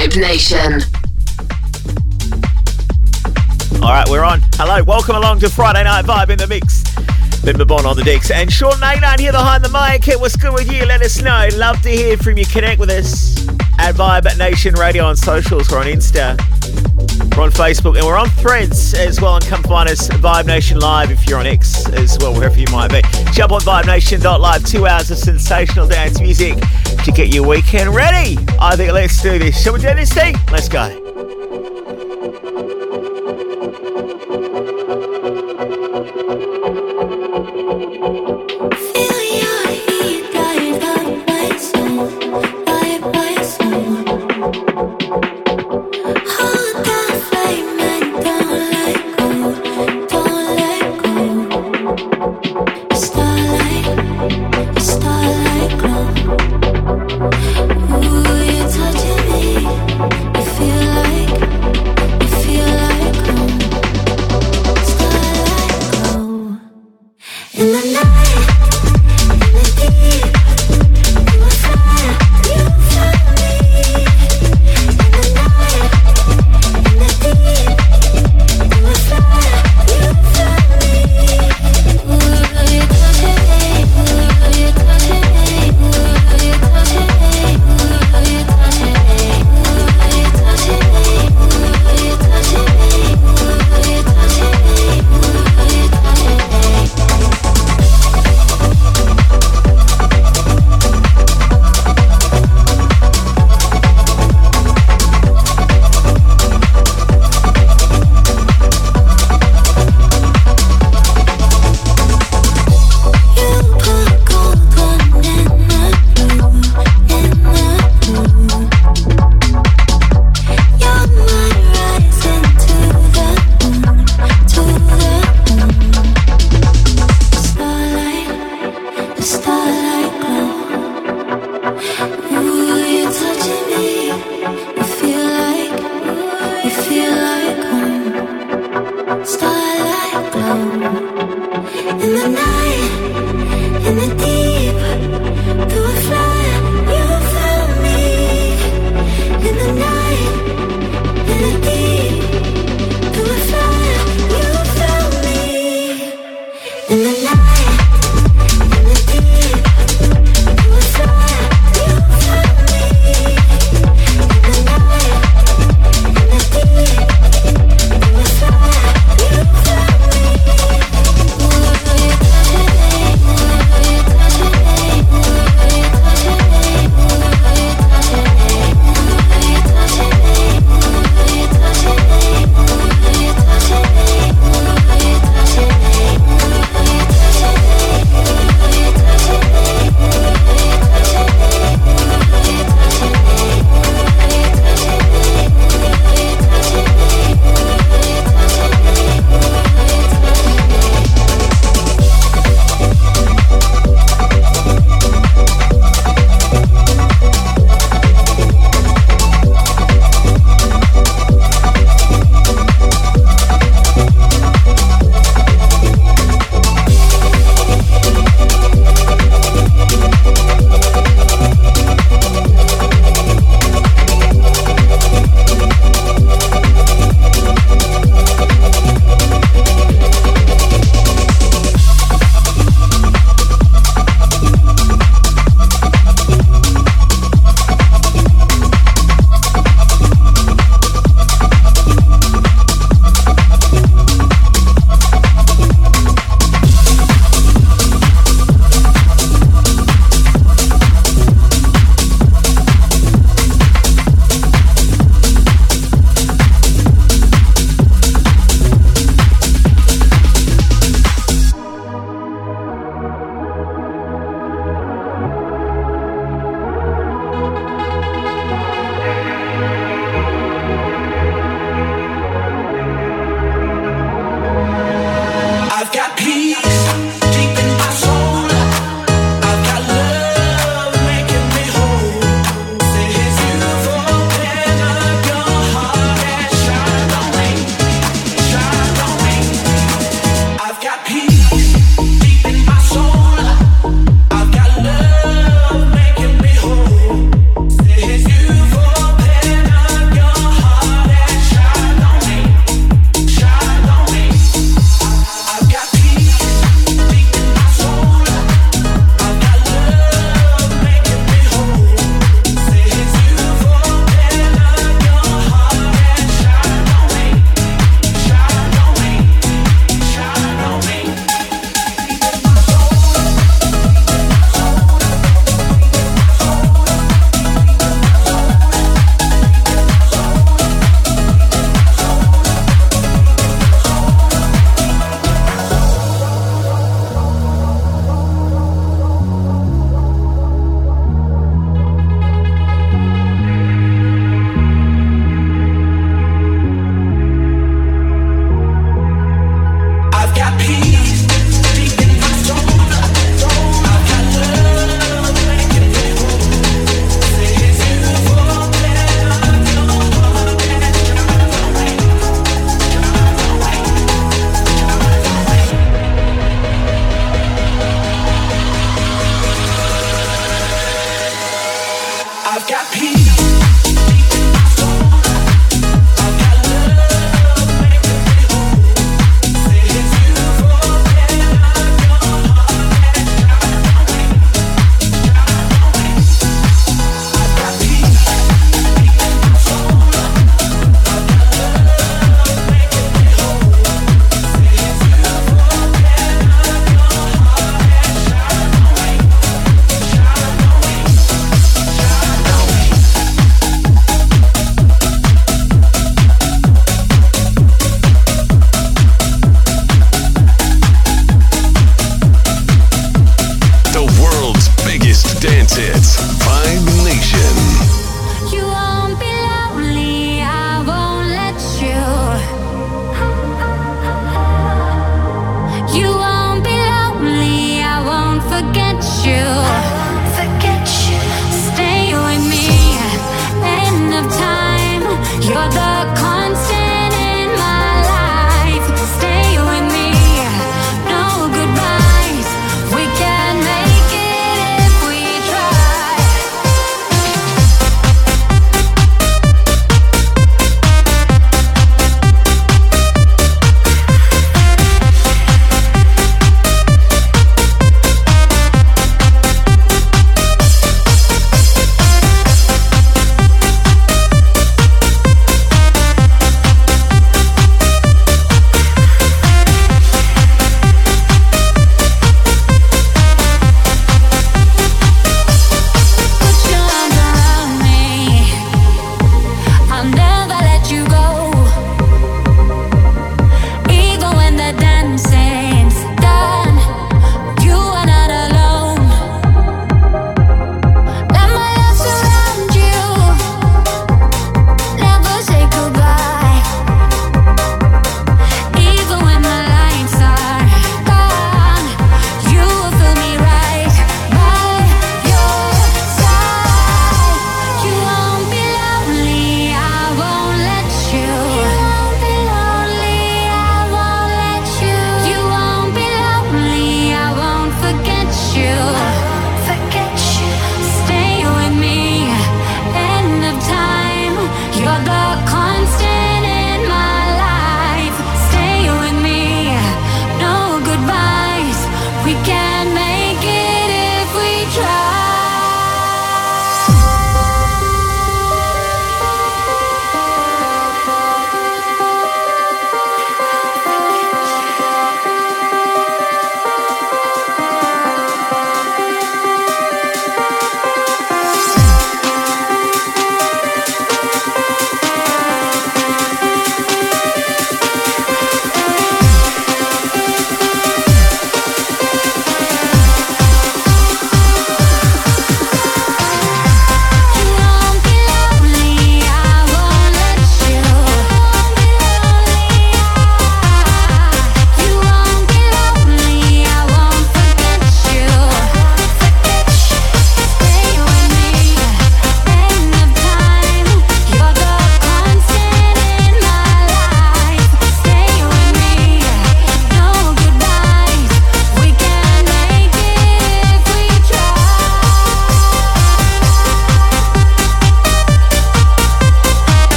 Vibe Nation. All right, we're on. Hello, welcome along to Friday Night Vibe in the mix. Ben Mabon on the decks and Sean Maynard here behind the mic. What's good with you? Let us know. Love to hear from you. Connect with us at Vibe Nation Radio on socials. We're on Insta, we're on Facebook, and we're on Threads as well. And come find us Vibe Nation Live if you're on X as well, wherever you might be. Jump on VibeNation.live. Two hours of sensational dance music to get your weekend ready. I think let's do this. Shall we do this thing? Let's go.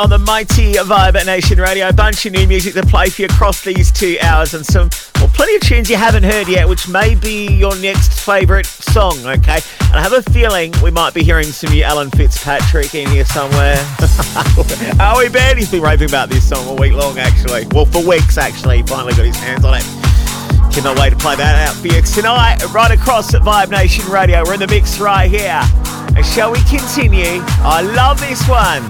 On the mighty Vibe Nation Radio. A bunch of new music to play for you across these two hours and some, well, plenty of tunes you haven't heard yet, which may be your next favourite song, okay? And I have a feeling we might be hearing some new Alan Fitzpatrick in here somewhere. Are we bad? He's been raving about this song all week long, actually. Well, for weeks, actually. He finally got his hands on it. Cannot wait to play that out for you tonight, right across at Vibe Nation Radio. We're in the mix right here. And shall we continue? I love this one.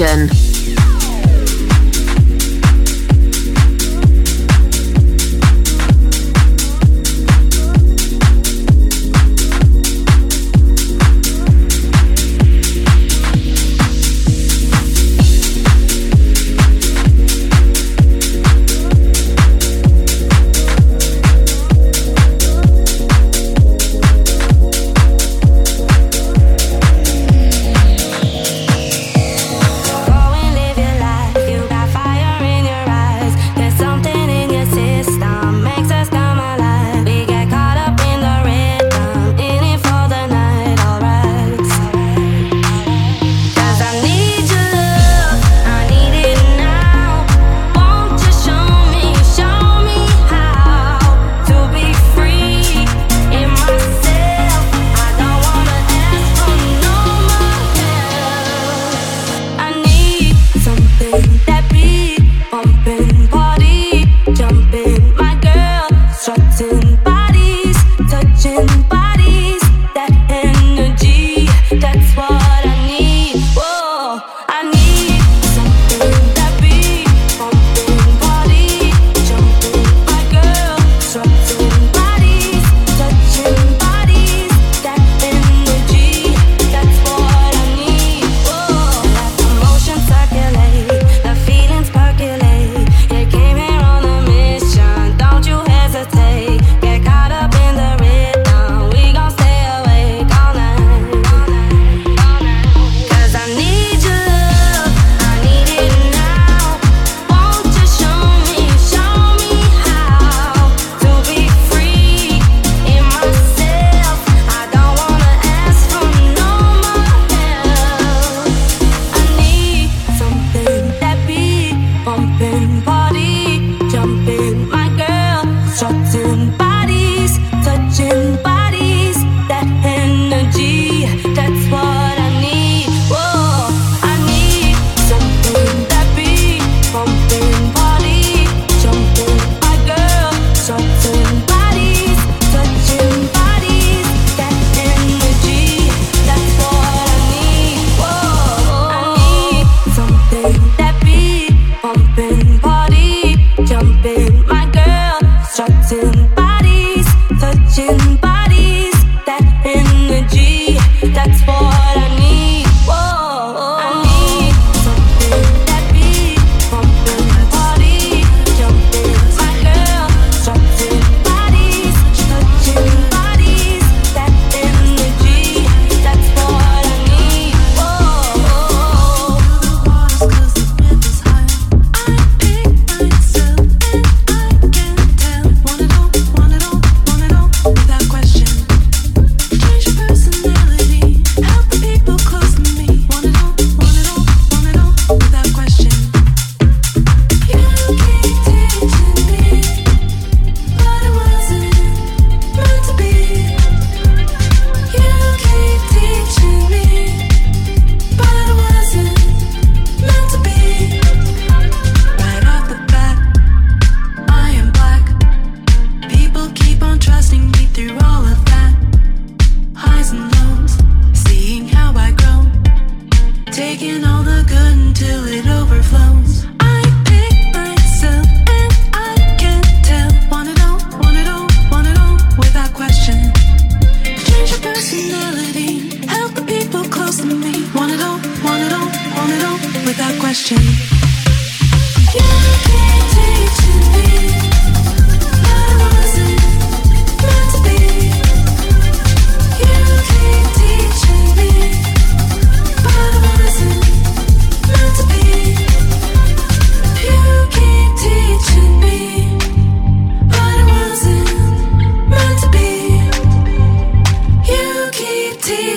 Session.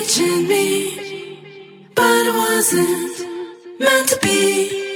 pictured me, but it wasn't meant to be.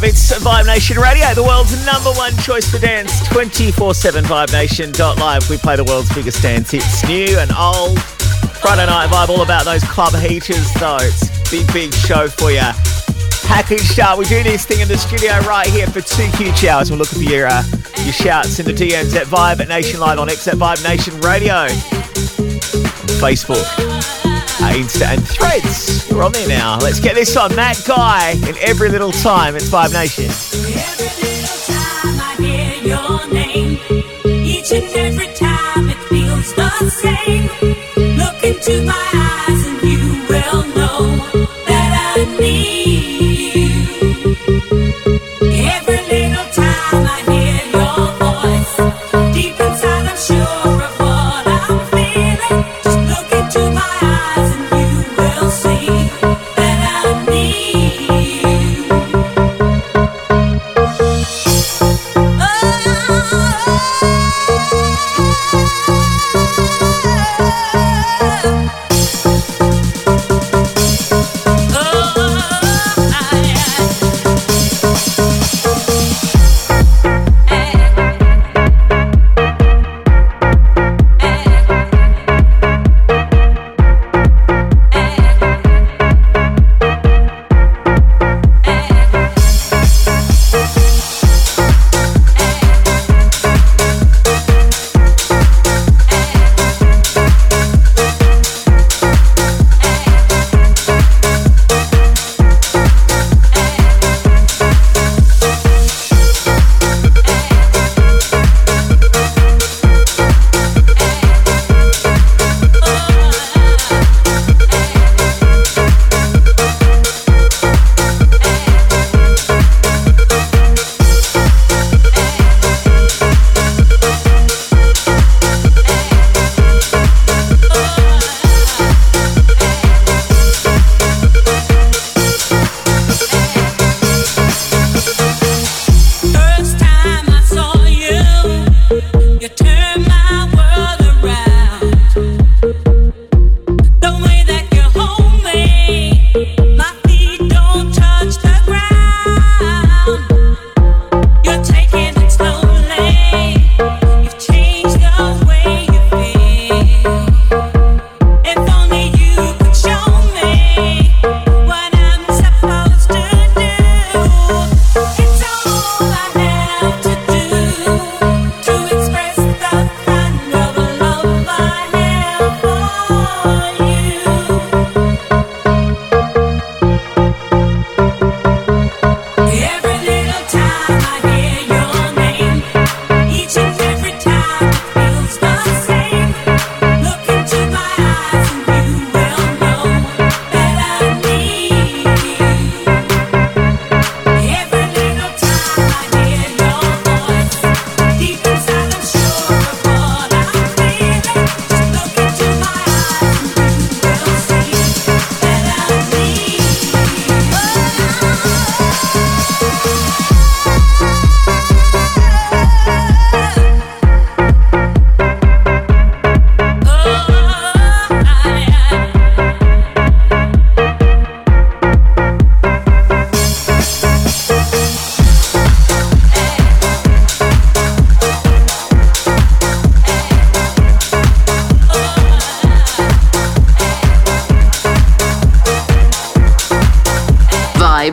Nation. Nation Radio, the world's number one choice for dance, 24 7 Live. We play the world's biggest dance hits, new and old. Friday Night Vibe, all about those club heaters, though. It's big, big show for you. Package start. We do this thing in the studio right here for two huge hours. We'll look for your, uh, your shouts in the DMs at Vibe at Nation Live on X at Vibe Nation Radio. Facebook, Insta, and Threads. We're on there now. Let's get this on. That guy in every little time. It's Vibe Nation. every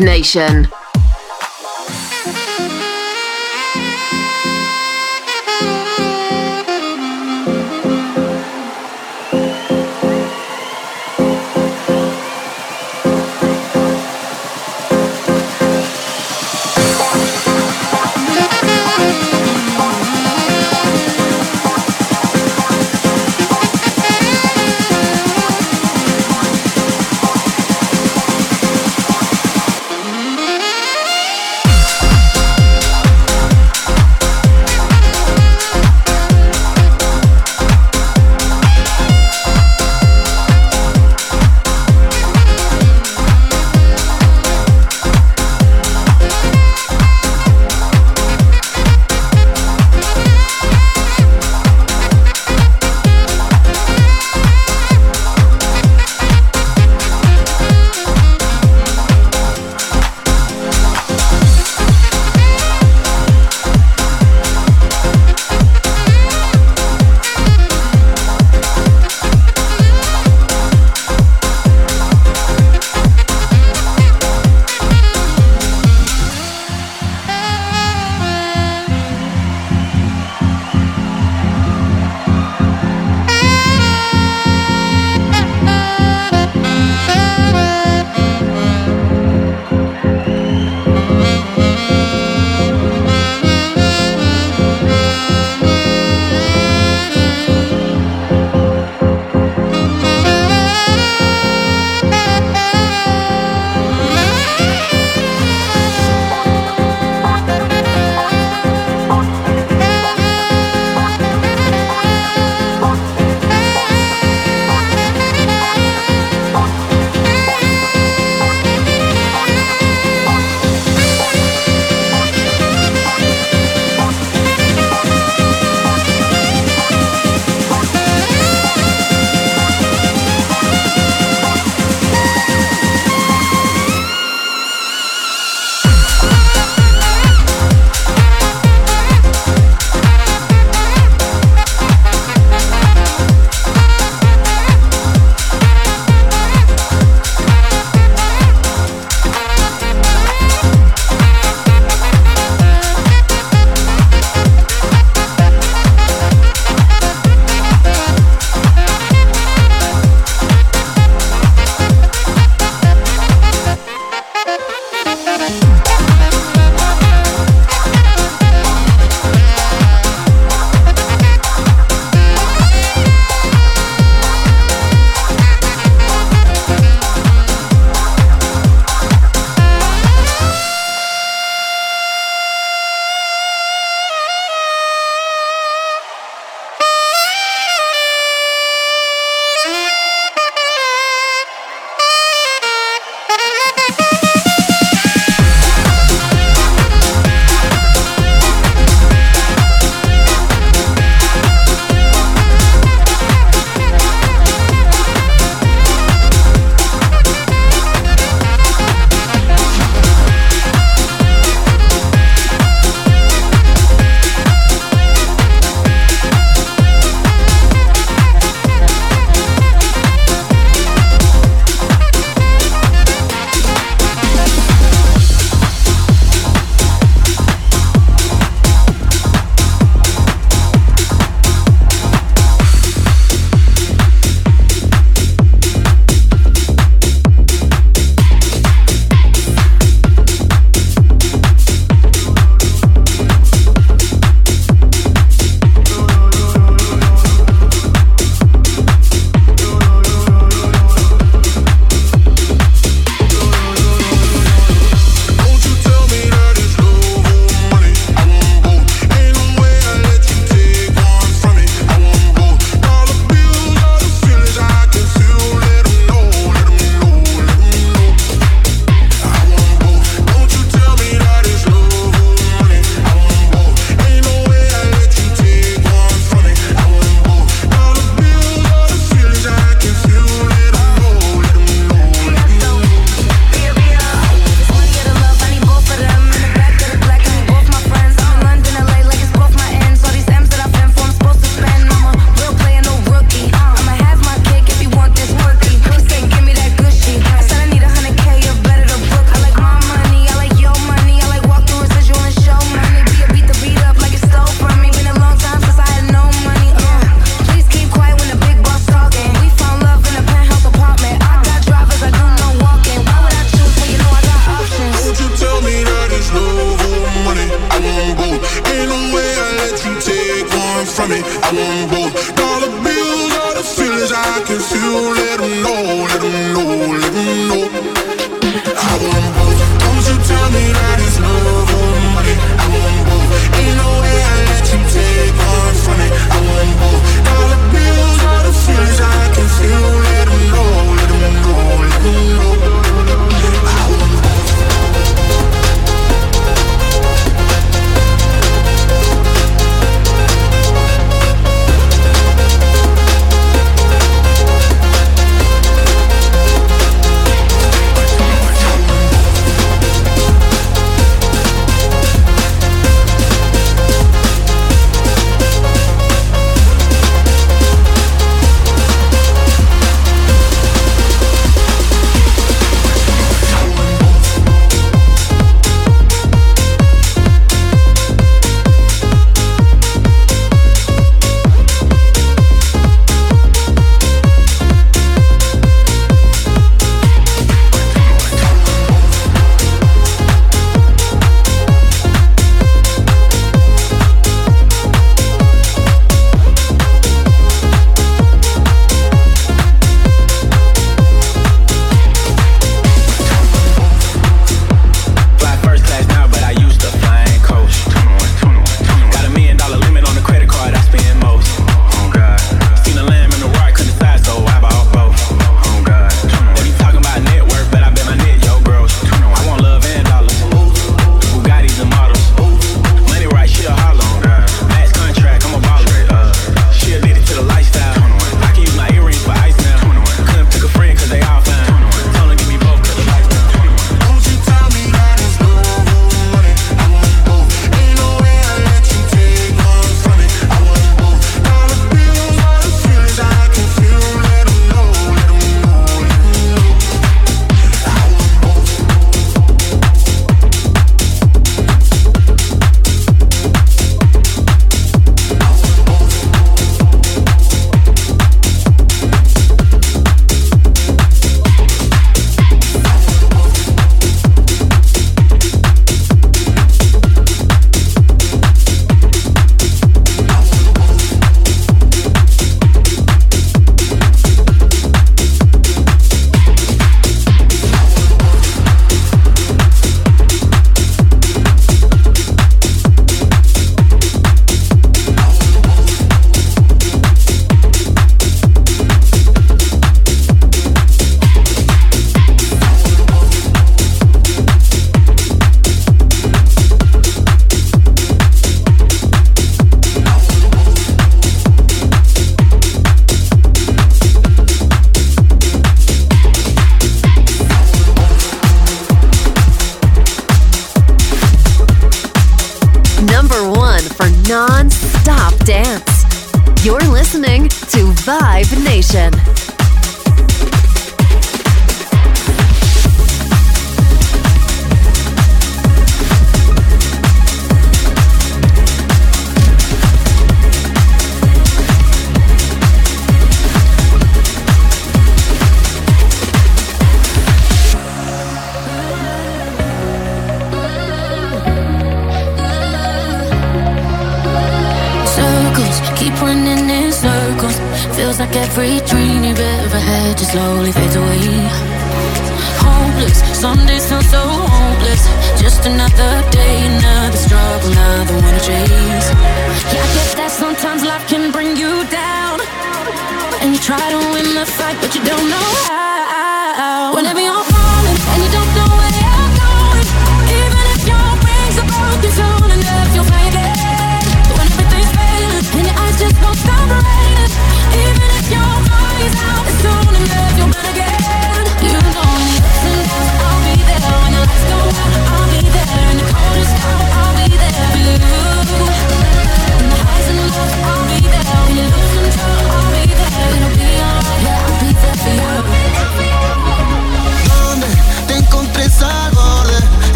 Nation.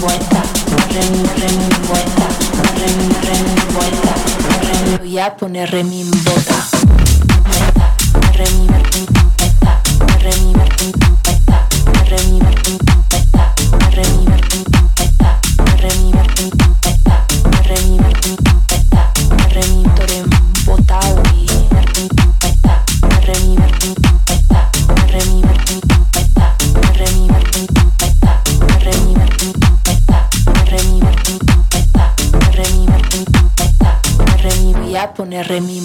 vuelta, remi, remi, voy a poner remi en boca, vuelta, re mi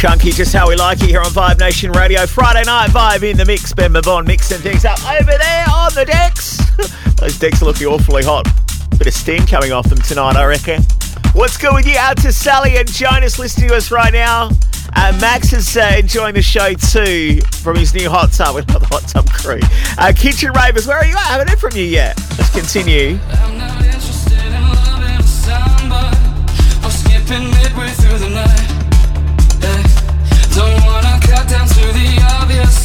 chunky, just how we like it here on Vibe Nation Radio. Friday night vibe in the mix. Ben Mabon mixing things up over there on the decks. Those decks are looking awfully hot. Bit of steam coming off them tonight, I reckon. What's good with you? Out to Sally and Jonas listening to us right now. Uh, Max is uh, enjoying the show too from his new hot tub with the hot tub crew. Uh, Kitchen Ravers, where are you at? I haven't heard from you yet. Let's continue.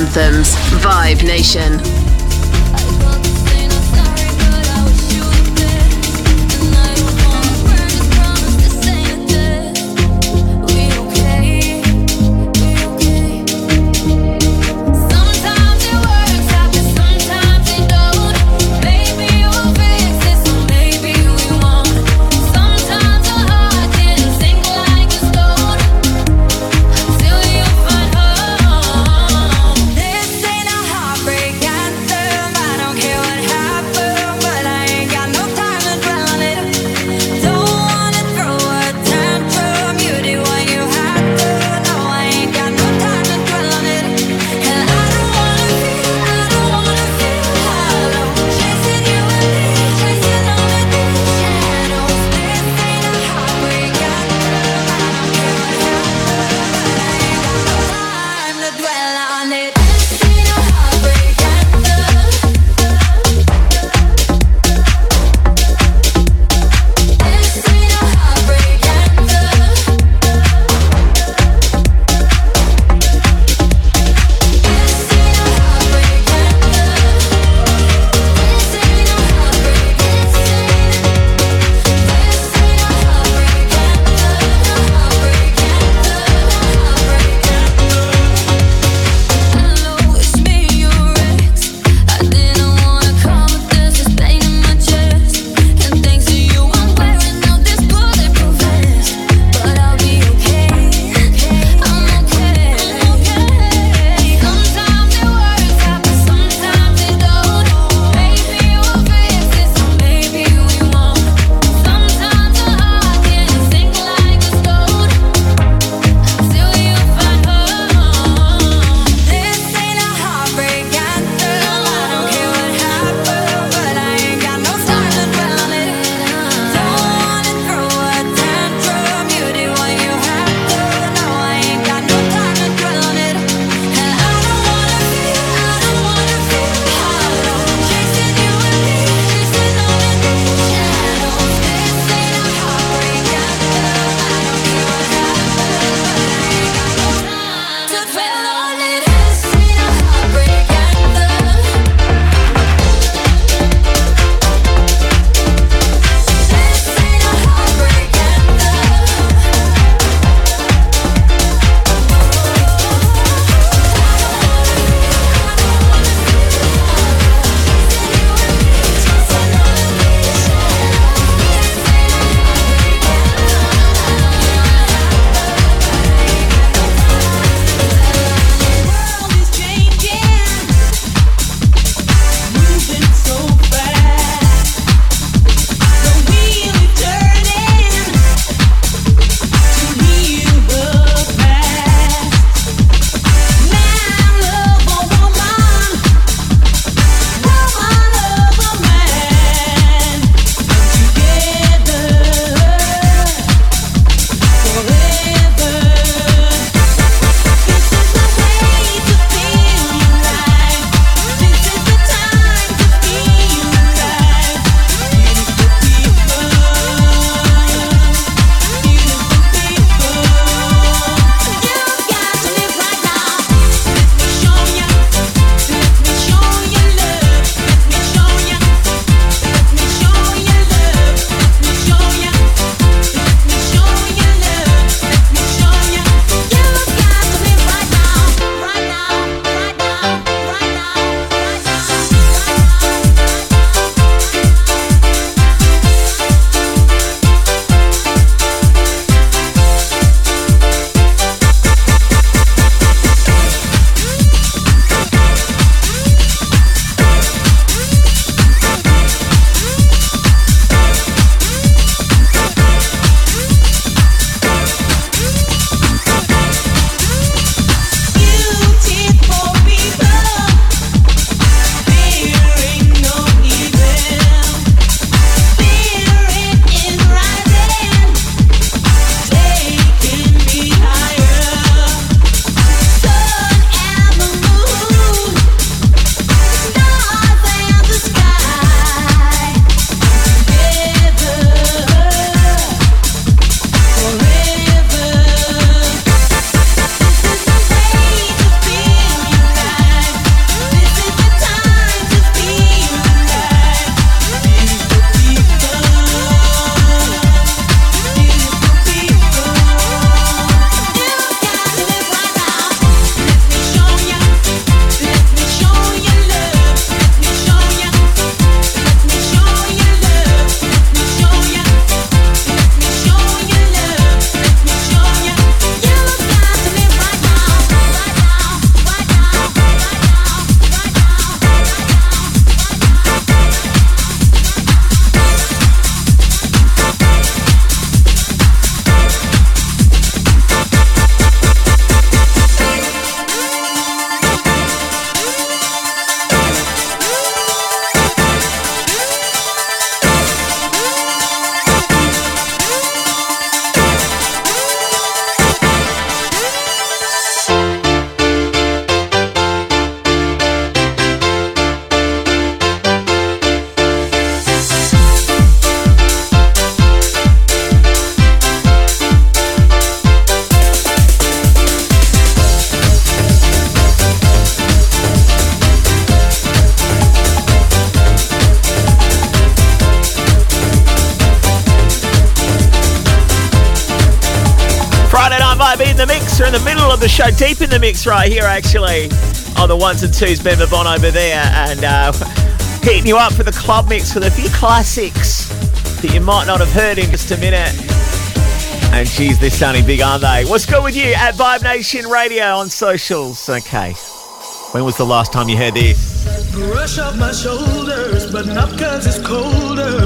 anthems. Vibe Nation. Mix right here, actually, on the ones and twos. Ben Mabon over there, and uh, hitting you up for the club mix with a few classics that you might not have heard in just a minute. And geez, they're sounding big, aren't they? What's good with you at Vibe Nation Radio on socials? Okay. When was the last time you heard this? Brush off my shoulders, but not cause it's colder.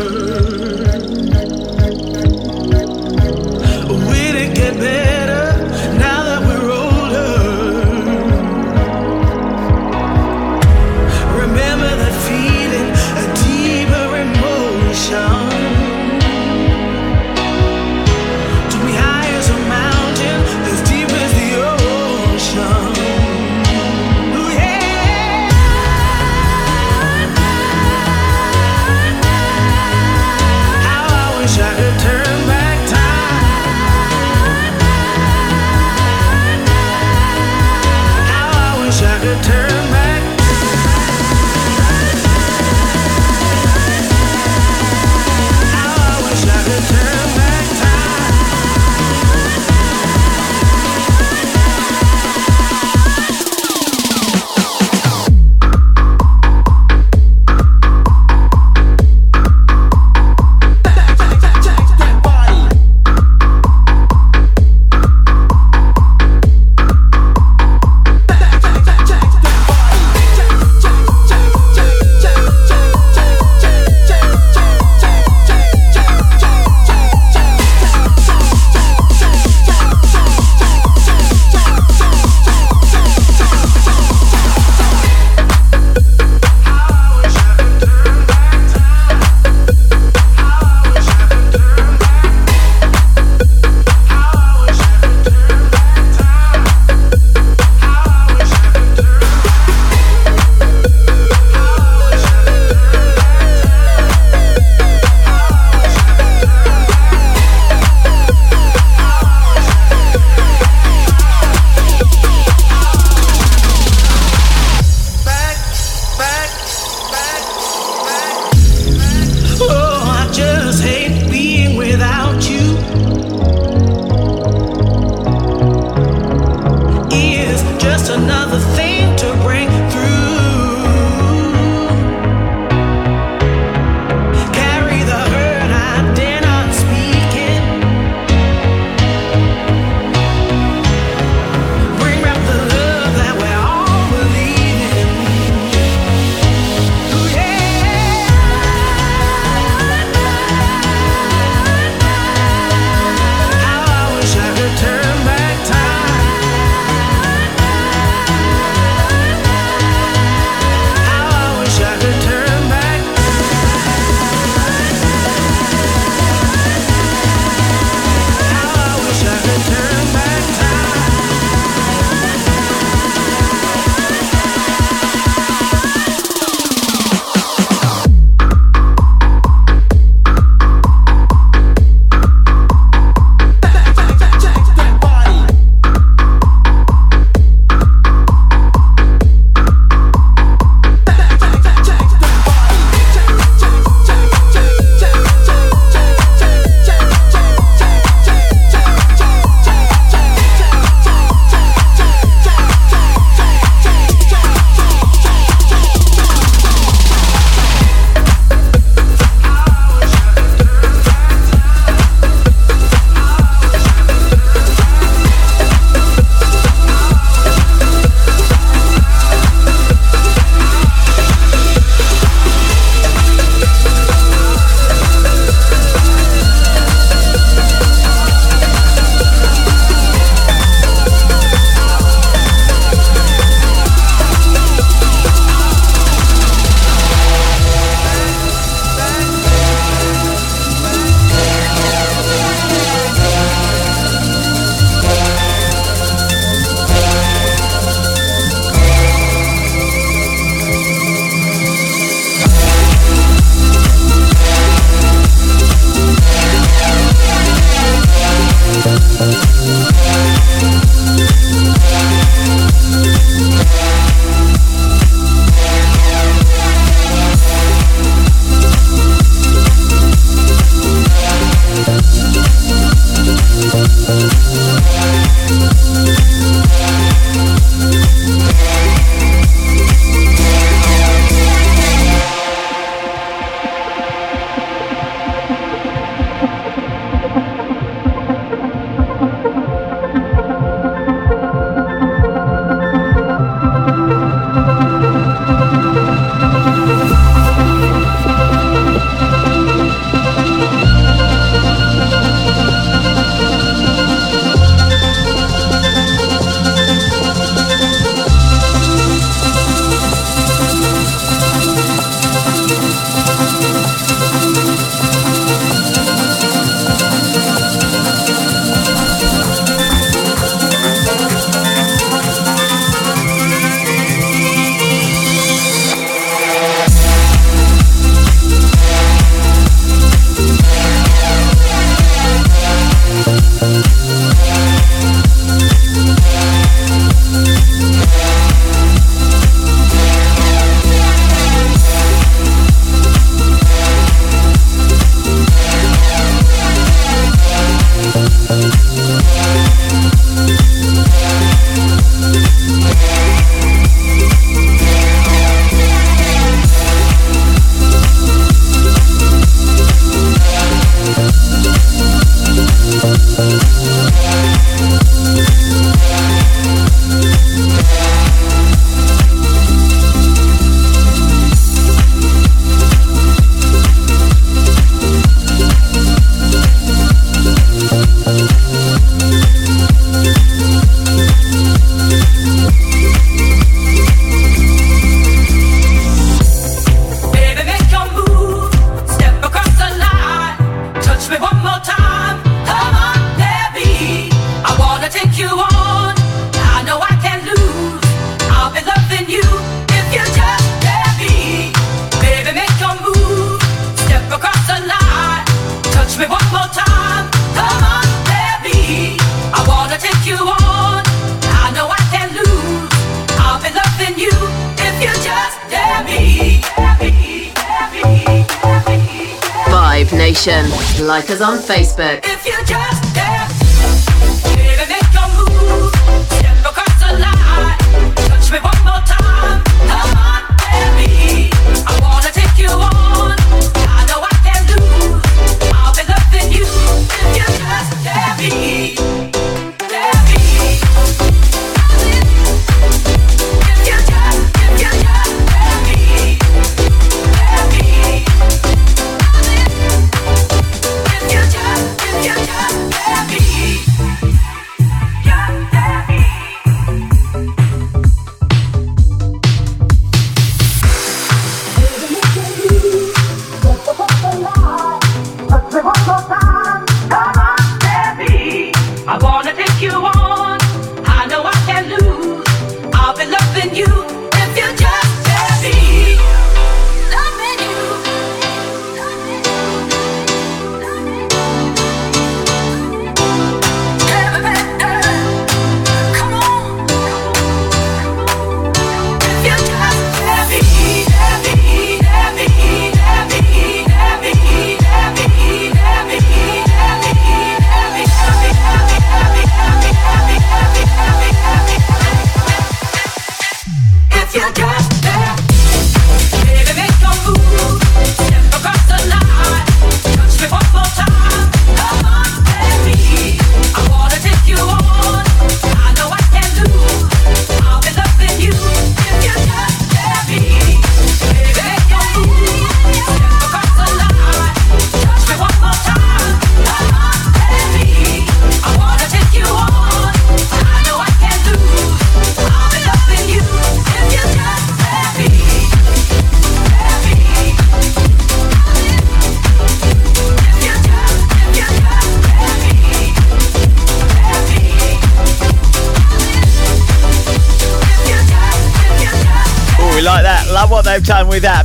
Will it get better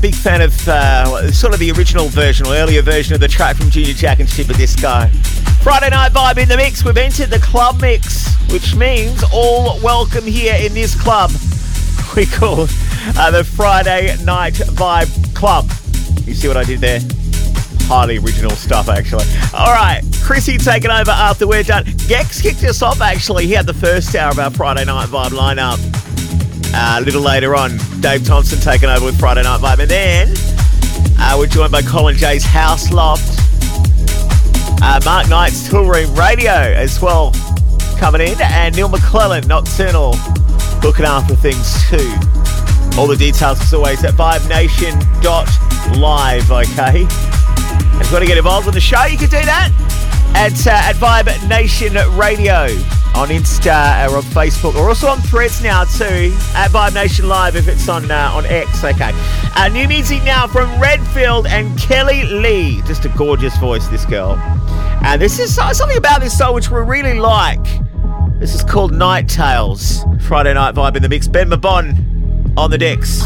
Big fan of uh, sort of the original version or earlier version of the track from Junior Jack and Chipper Disco. Friday night vibe in the mix. We've entered the club mix, which means all welcome here in this club. We call uh, the Friday Night Vibe Club. You see what I did there? Highly original stuff, actually. All right, Chrissy taking over after we're done. Gex kicked us off, actually. He had the first hour of our Friday Night Vibe lineup. Uh, a little later on, Dave Thompson taking over with Friday Night Vibe. And then uh, we're joined by Colin J's House Loft. Uh, Mark Knight's Toolroom Radio as well coming in. And Neil McClellan, Nocturnal, looking after things too. All the details, as always, at vibenation.live, okay? If you want to get involved with the show, you can do that at, uh, at Vibe Nation Radio on Insta or on Facebook, or also on Threads now too at Vibe Nation Live if it's on uh, on X. Okay, uh, new music now from Redfield and Kelly Lee. Just a gorgeous voice, this girl. And this is uh, something about this song which we really like. This is called Night Tales. Friday night vibe in the mix. Ben Mabon on the decks.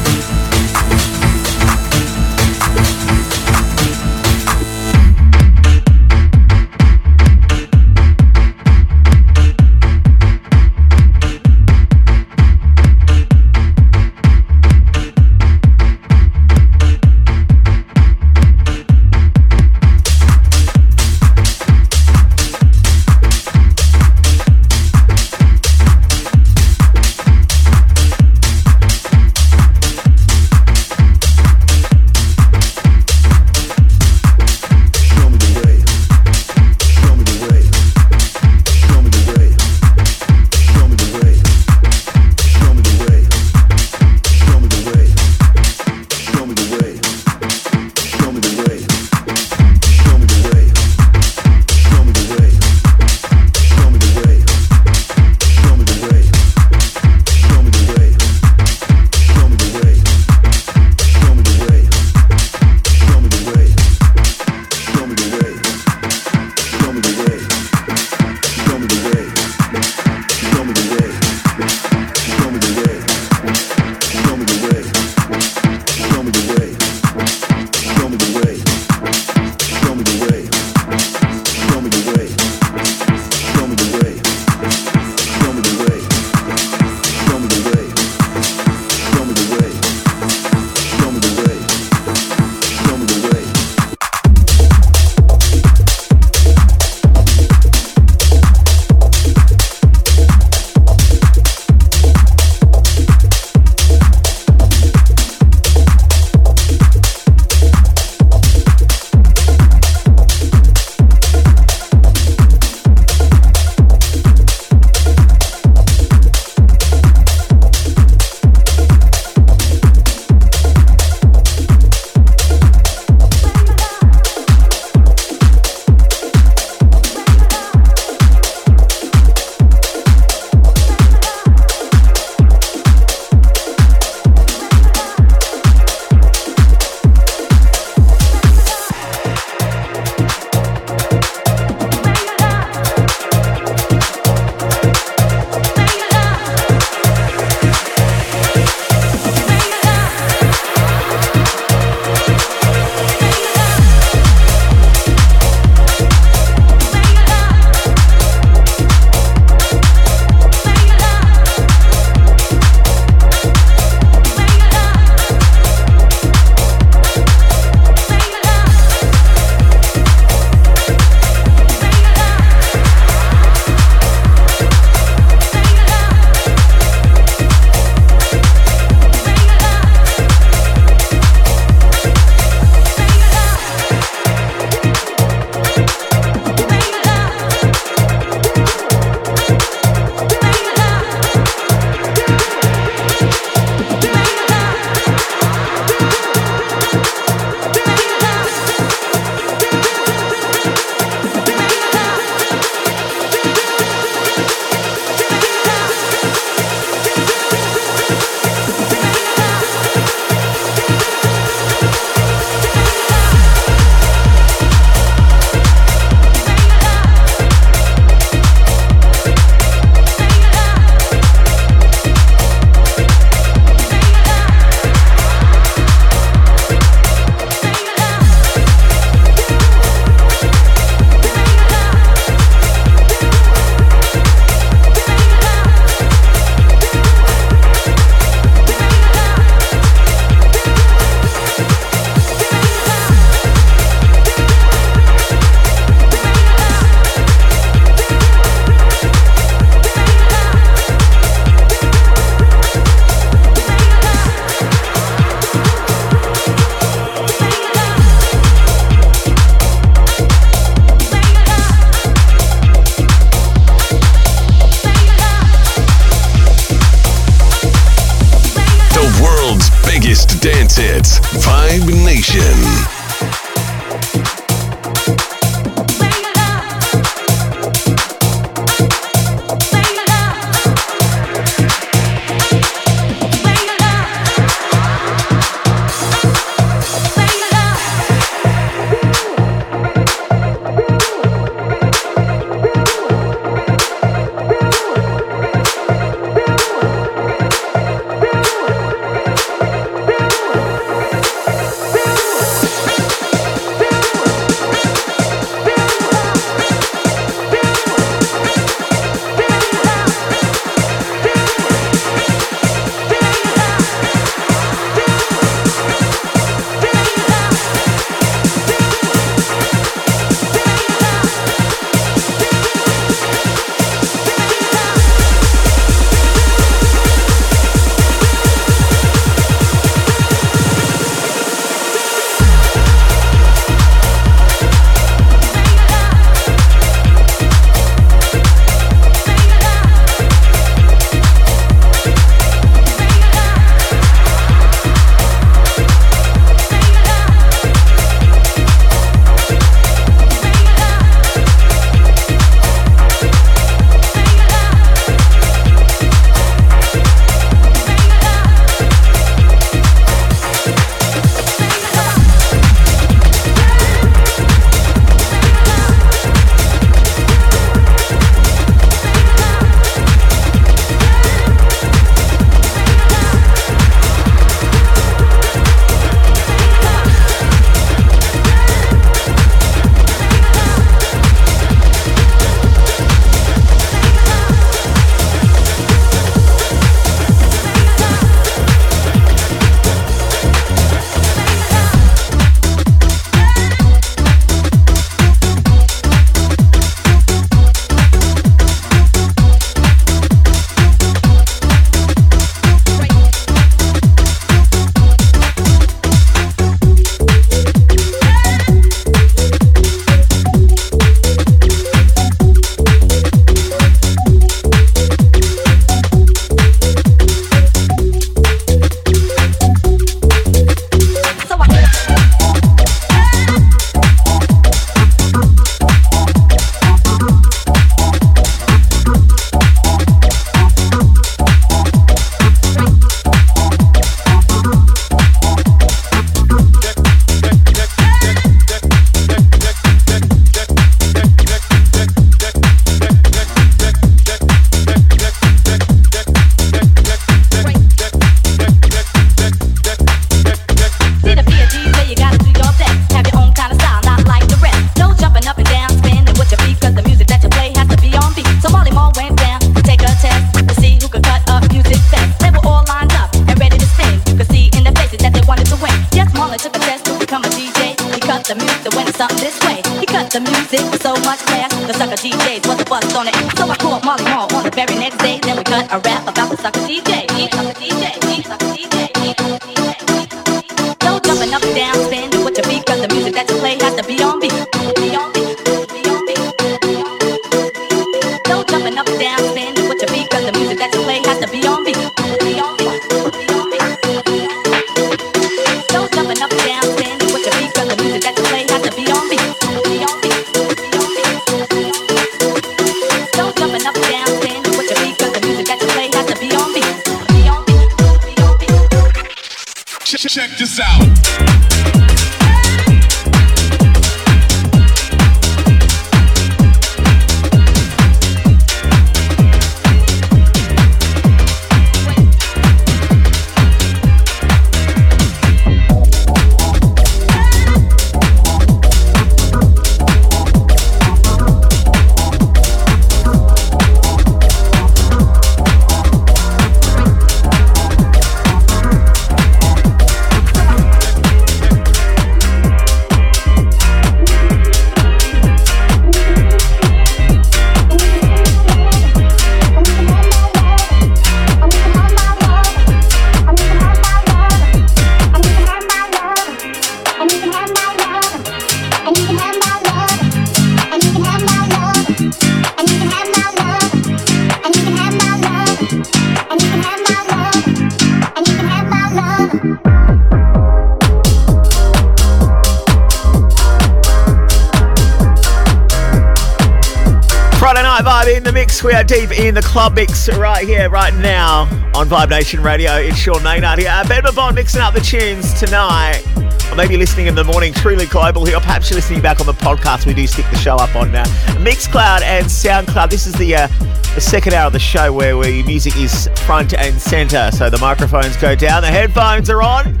Club mix right here, right now on Vibe Nation Radio. It's Sean Maynard here. Ben Mabon mixing up the tunes tonight. Or maybe listening in the morning, truly global here. Or perhaps you're listening back on the podcast. We do stick the show up on uh, Mixcloud and Soundcloud. This is the uh, the second hour of the show where we music is front and center. So the microphones go down, the headphones are on,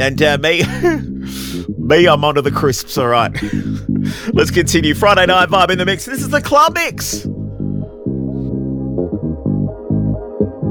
and uh, me, me, I'm onto the crisps. All right. Let's continue. Friday night vibe in the mix. This is the club mix.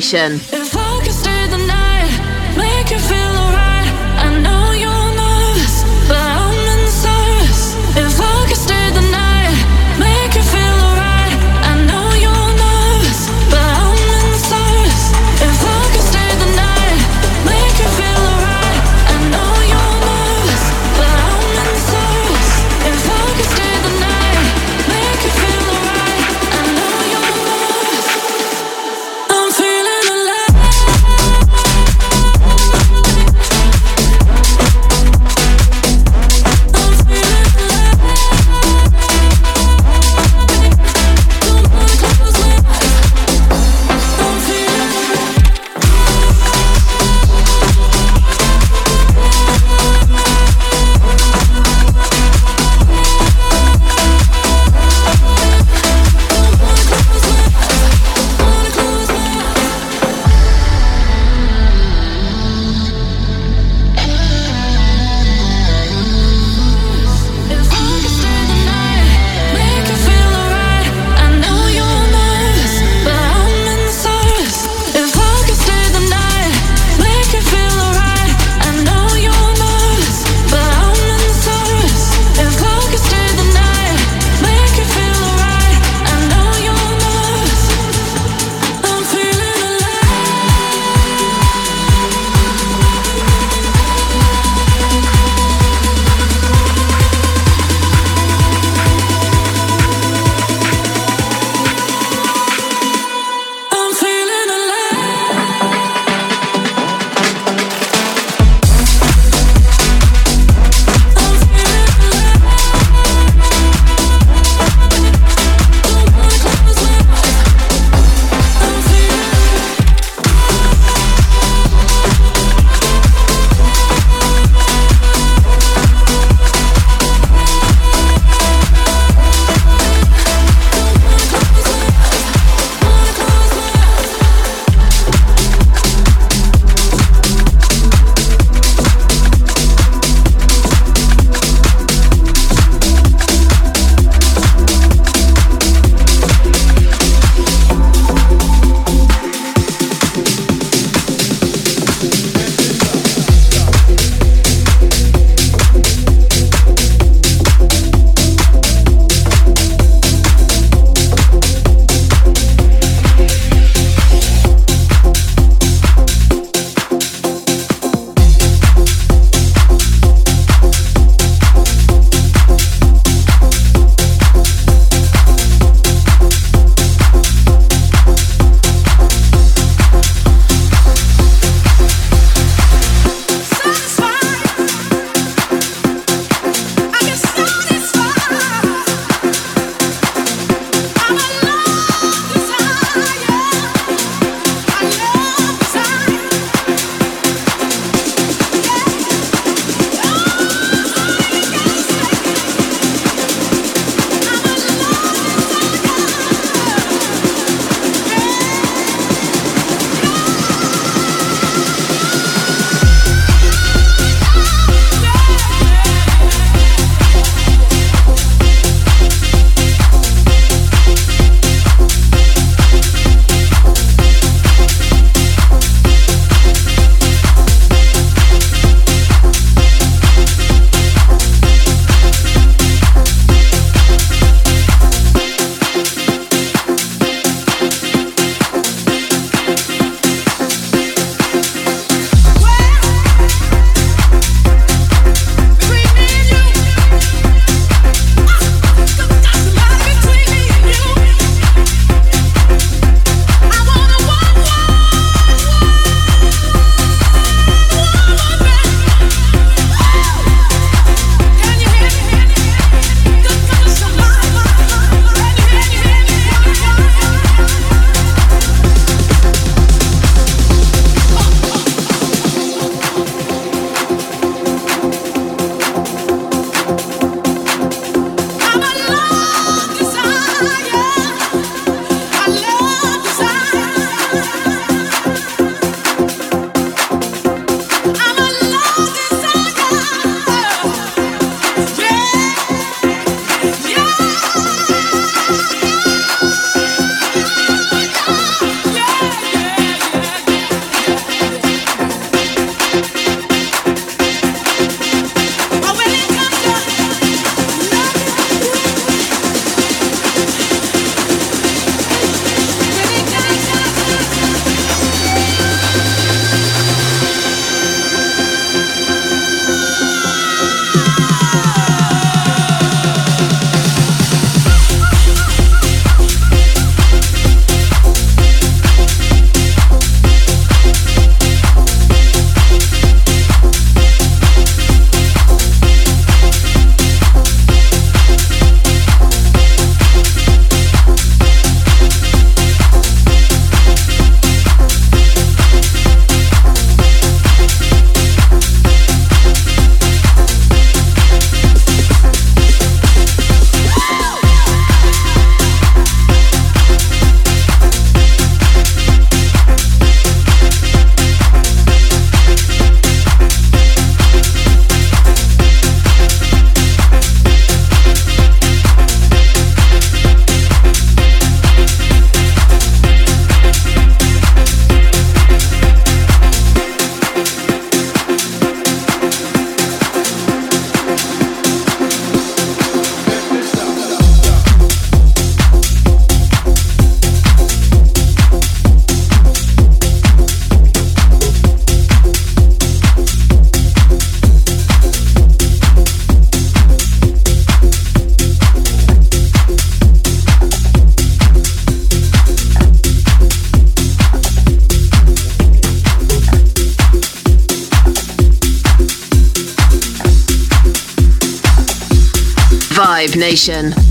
could Nation.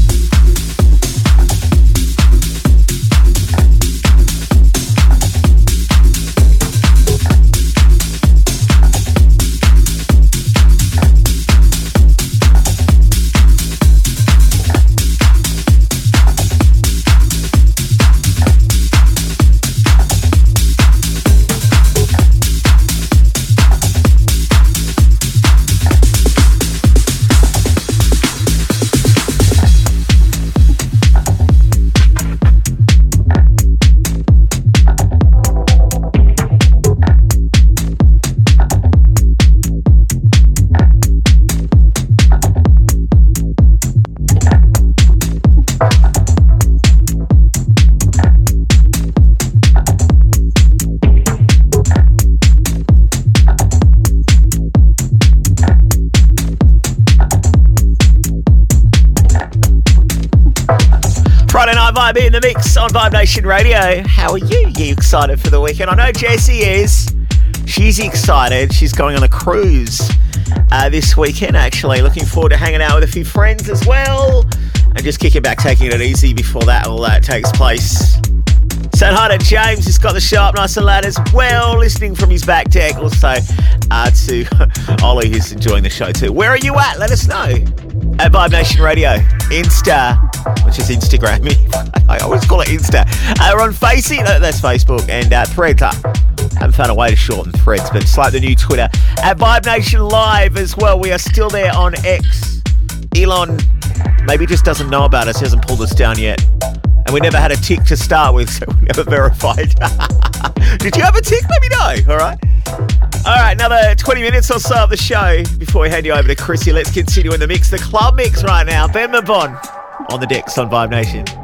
Mix on Vibe Nation Radio. How are you? You excited for the weekend? I know Jessie is. She's excited. She's going on a cruise uh, this weekend, actually. Looking forward to hanging out with a few friends as well. And just kicking back, taking it easy before that all that takes place. Saying hi to James, who's got the show up nice and loud as well, listening from his back deck. Also uh, to Ollie, who's enjoying the show too. Where are you at? Let us know. At Vibe Nation Radio, Insta, which is Instagram. I always call it Insta. Uh, we're on Facey, no, that's Facebook, and uh, Threads. Uh, haven't found a way to shorten Threads, but it's like the new Twitter. At Vibe Nation Live as well. We are still there on X. Elon maybe just doesn't know about us, he hasn't pulled us down yet. And we never had a tick to start with, so we never verified. Did you have a tick? Let me know, all right? All right, another 20 minutes or so of the show before we hand you over to Chrissy. Let's continue in the mix, the club mix right now. Ben Mabon on the decks on Vibe Nation.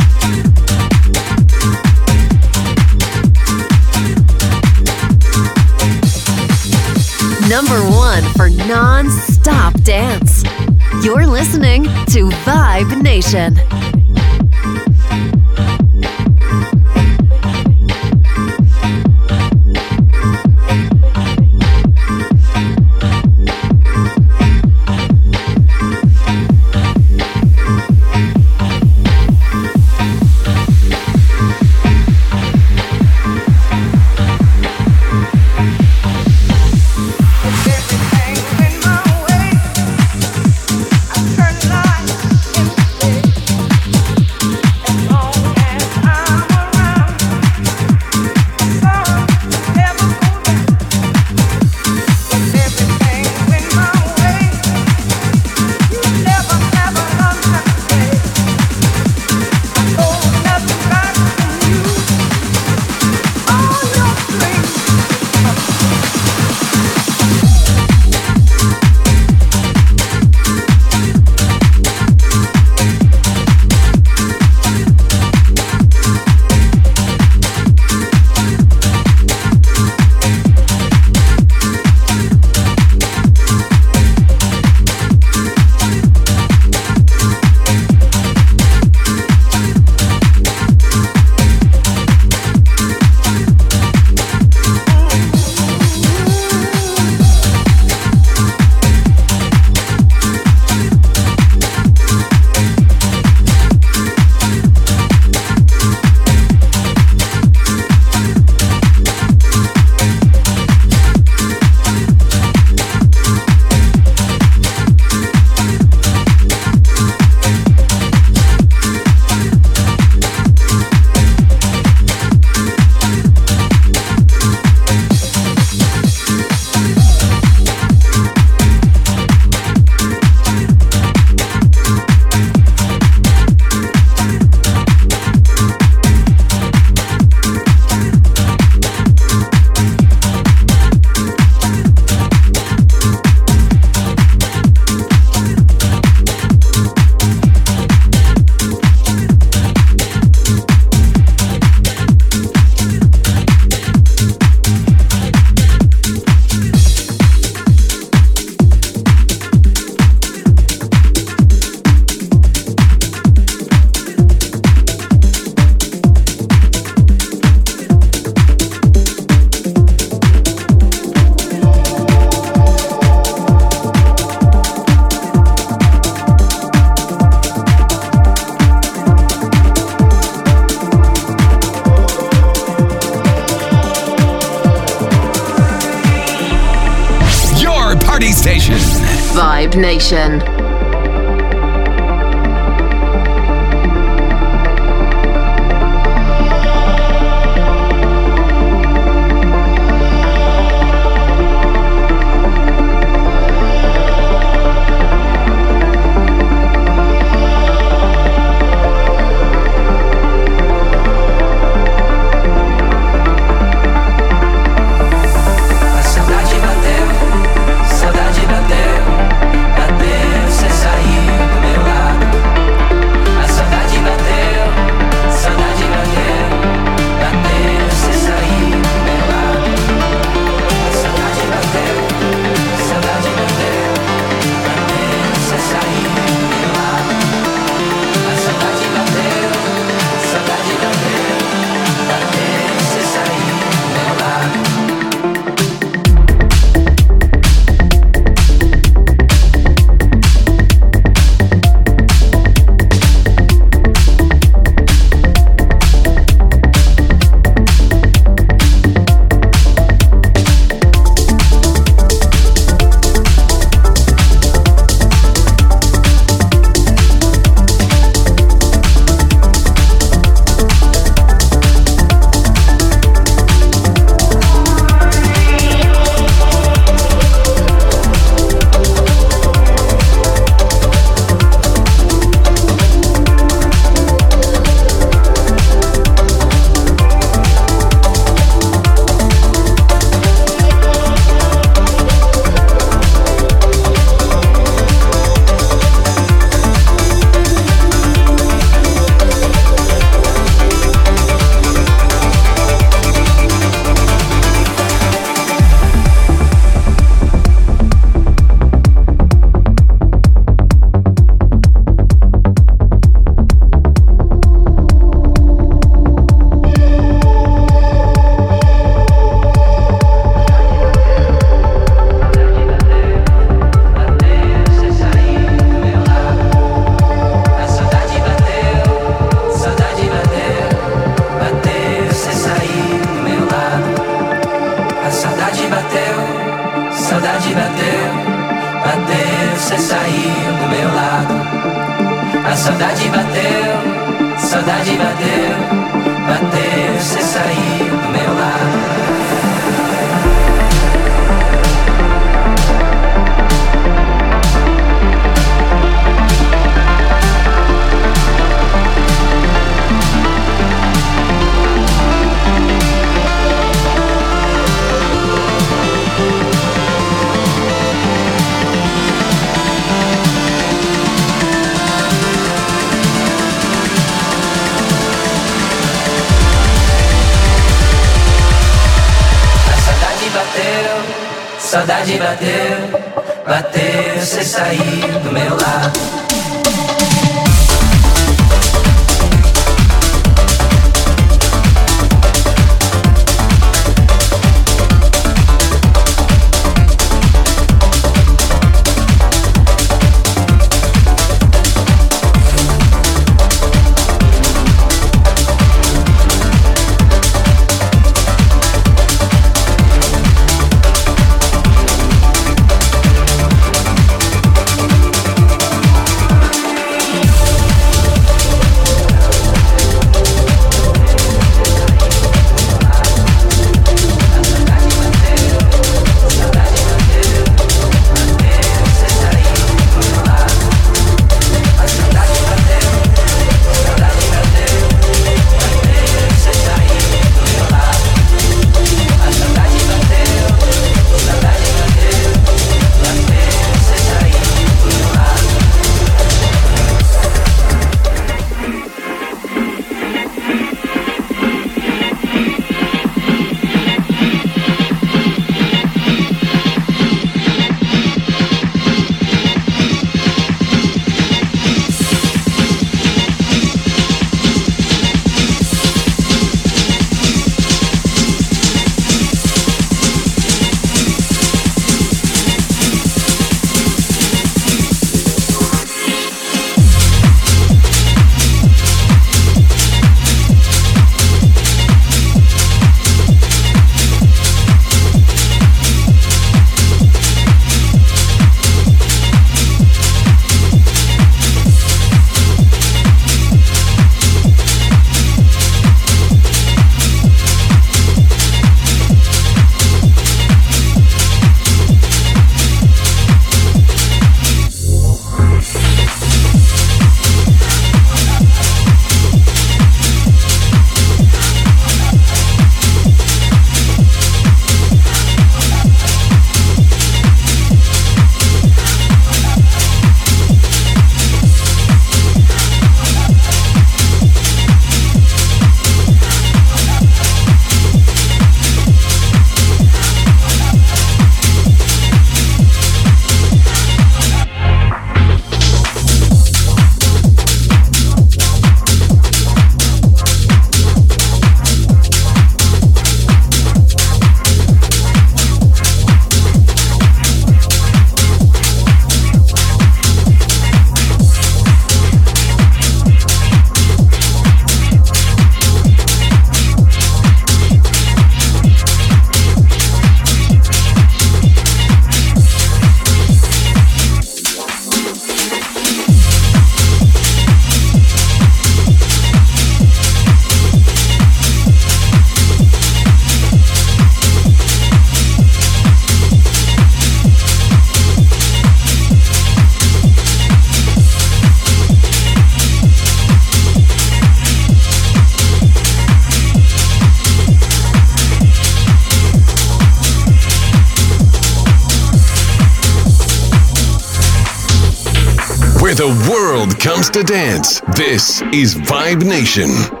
To dance. This is Vibe Nation.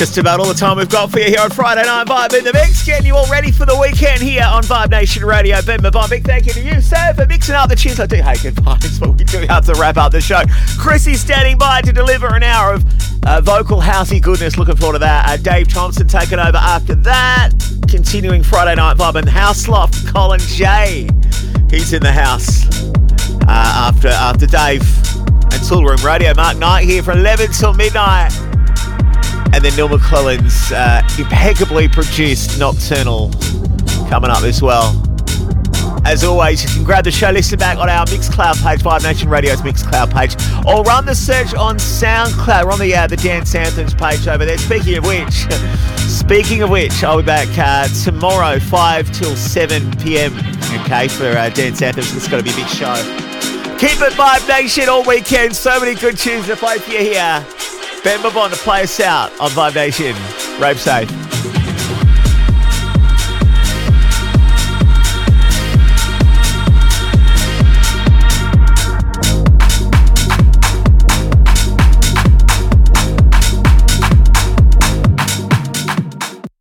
Just about all the time we've got for you here on Friday Night Vibe in the Mix. Getting you all ready for the weekend here on Vibe Nation Radio. Ben Mabon, big thank you to you, sir, for mixing up the tunes. I do hate good vibes, but we do have to wrap up the show. Chrissy standing by to deliver an hour of uh, vocal housey goodness. Looking forward to that. Uh, Dave Thompson taking over after that. Continuing Friday Night Vibe and House Loft, Colin J. He's in the house uh, after after Dave and Toolroom Radio. Mark Knight here from 11 till midnight. And then Neil McClellan's uh, impeccably produced Nocturnal coming up as well. As always, you can grab the show, listen back on our Mixcloud page, Vibe Nation Radio's Mixcloud page, or run the search on SoundCloud. We're on the uh, the Dance Anthems page over there. Speaking of which, speaking of which, I'll be back uh, tomorrow, 5 till 7 p.m. Okay, for uh, Dance Anthems. It's going to be a big show. Keep it Vibe Nation all weekend. So many good tunes to play for you here. Ben Mabon to play us out on Vibe Nation. Rape safe.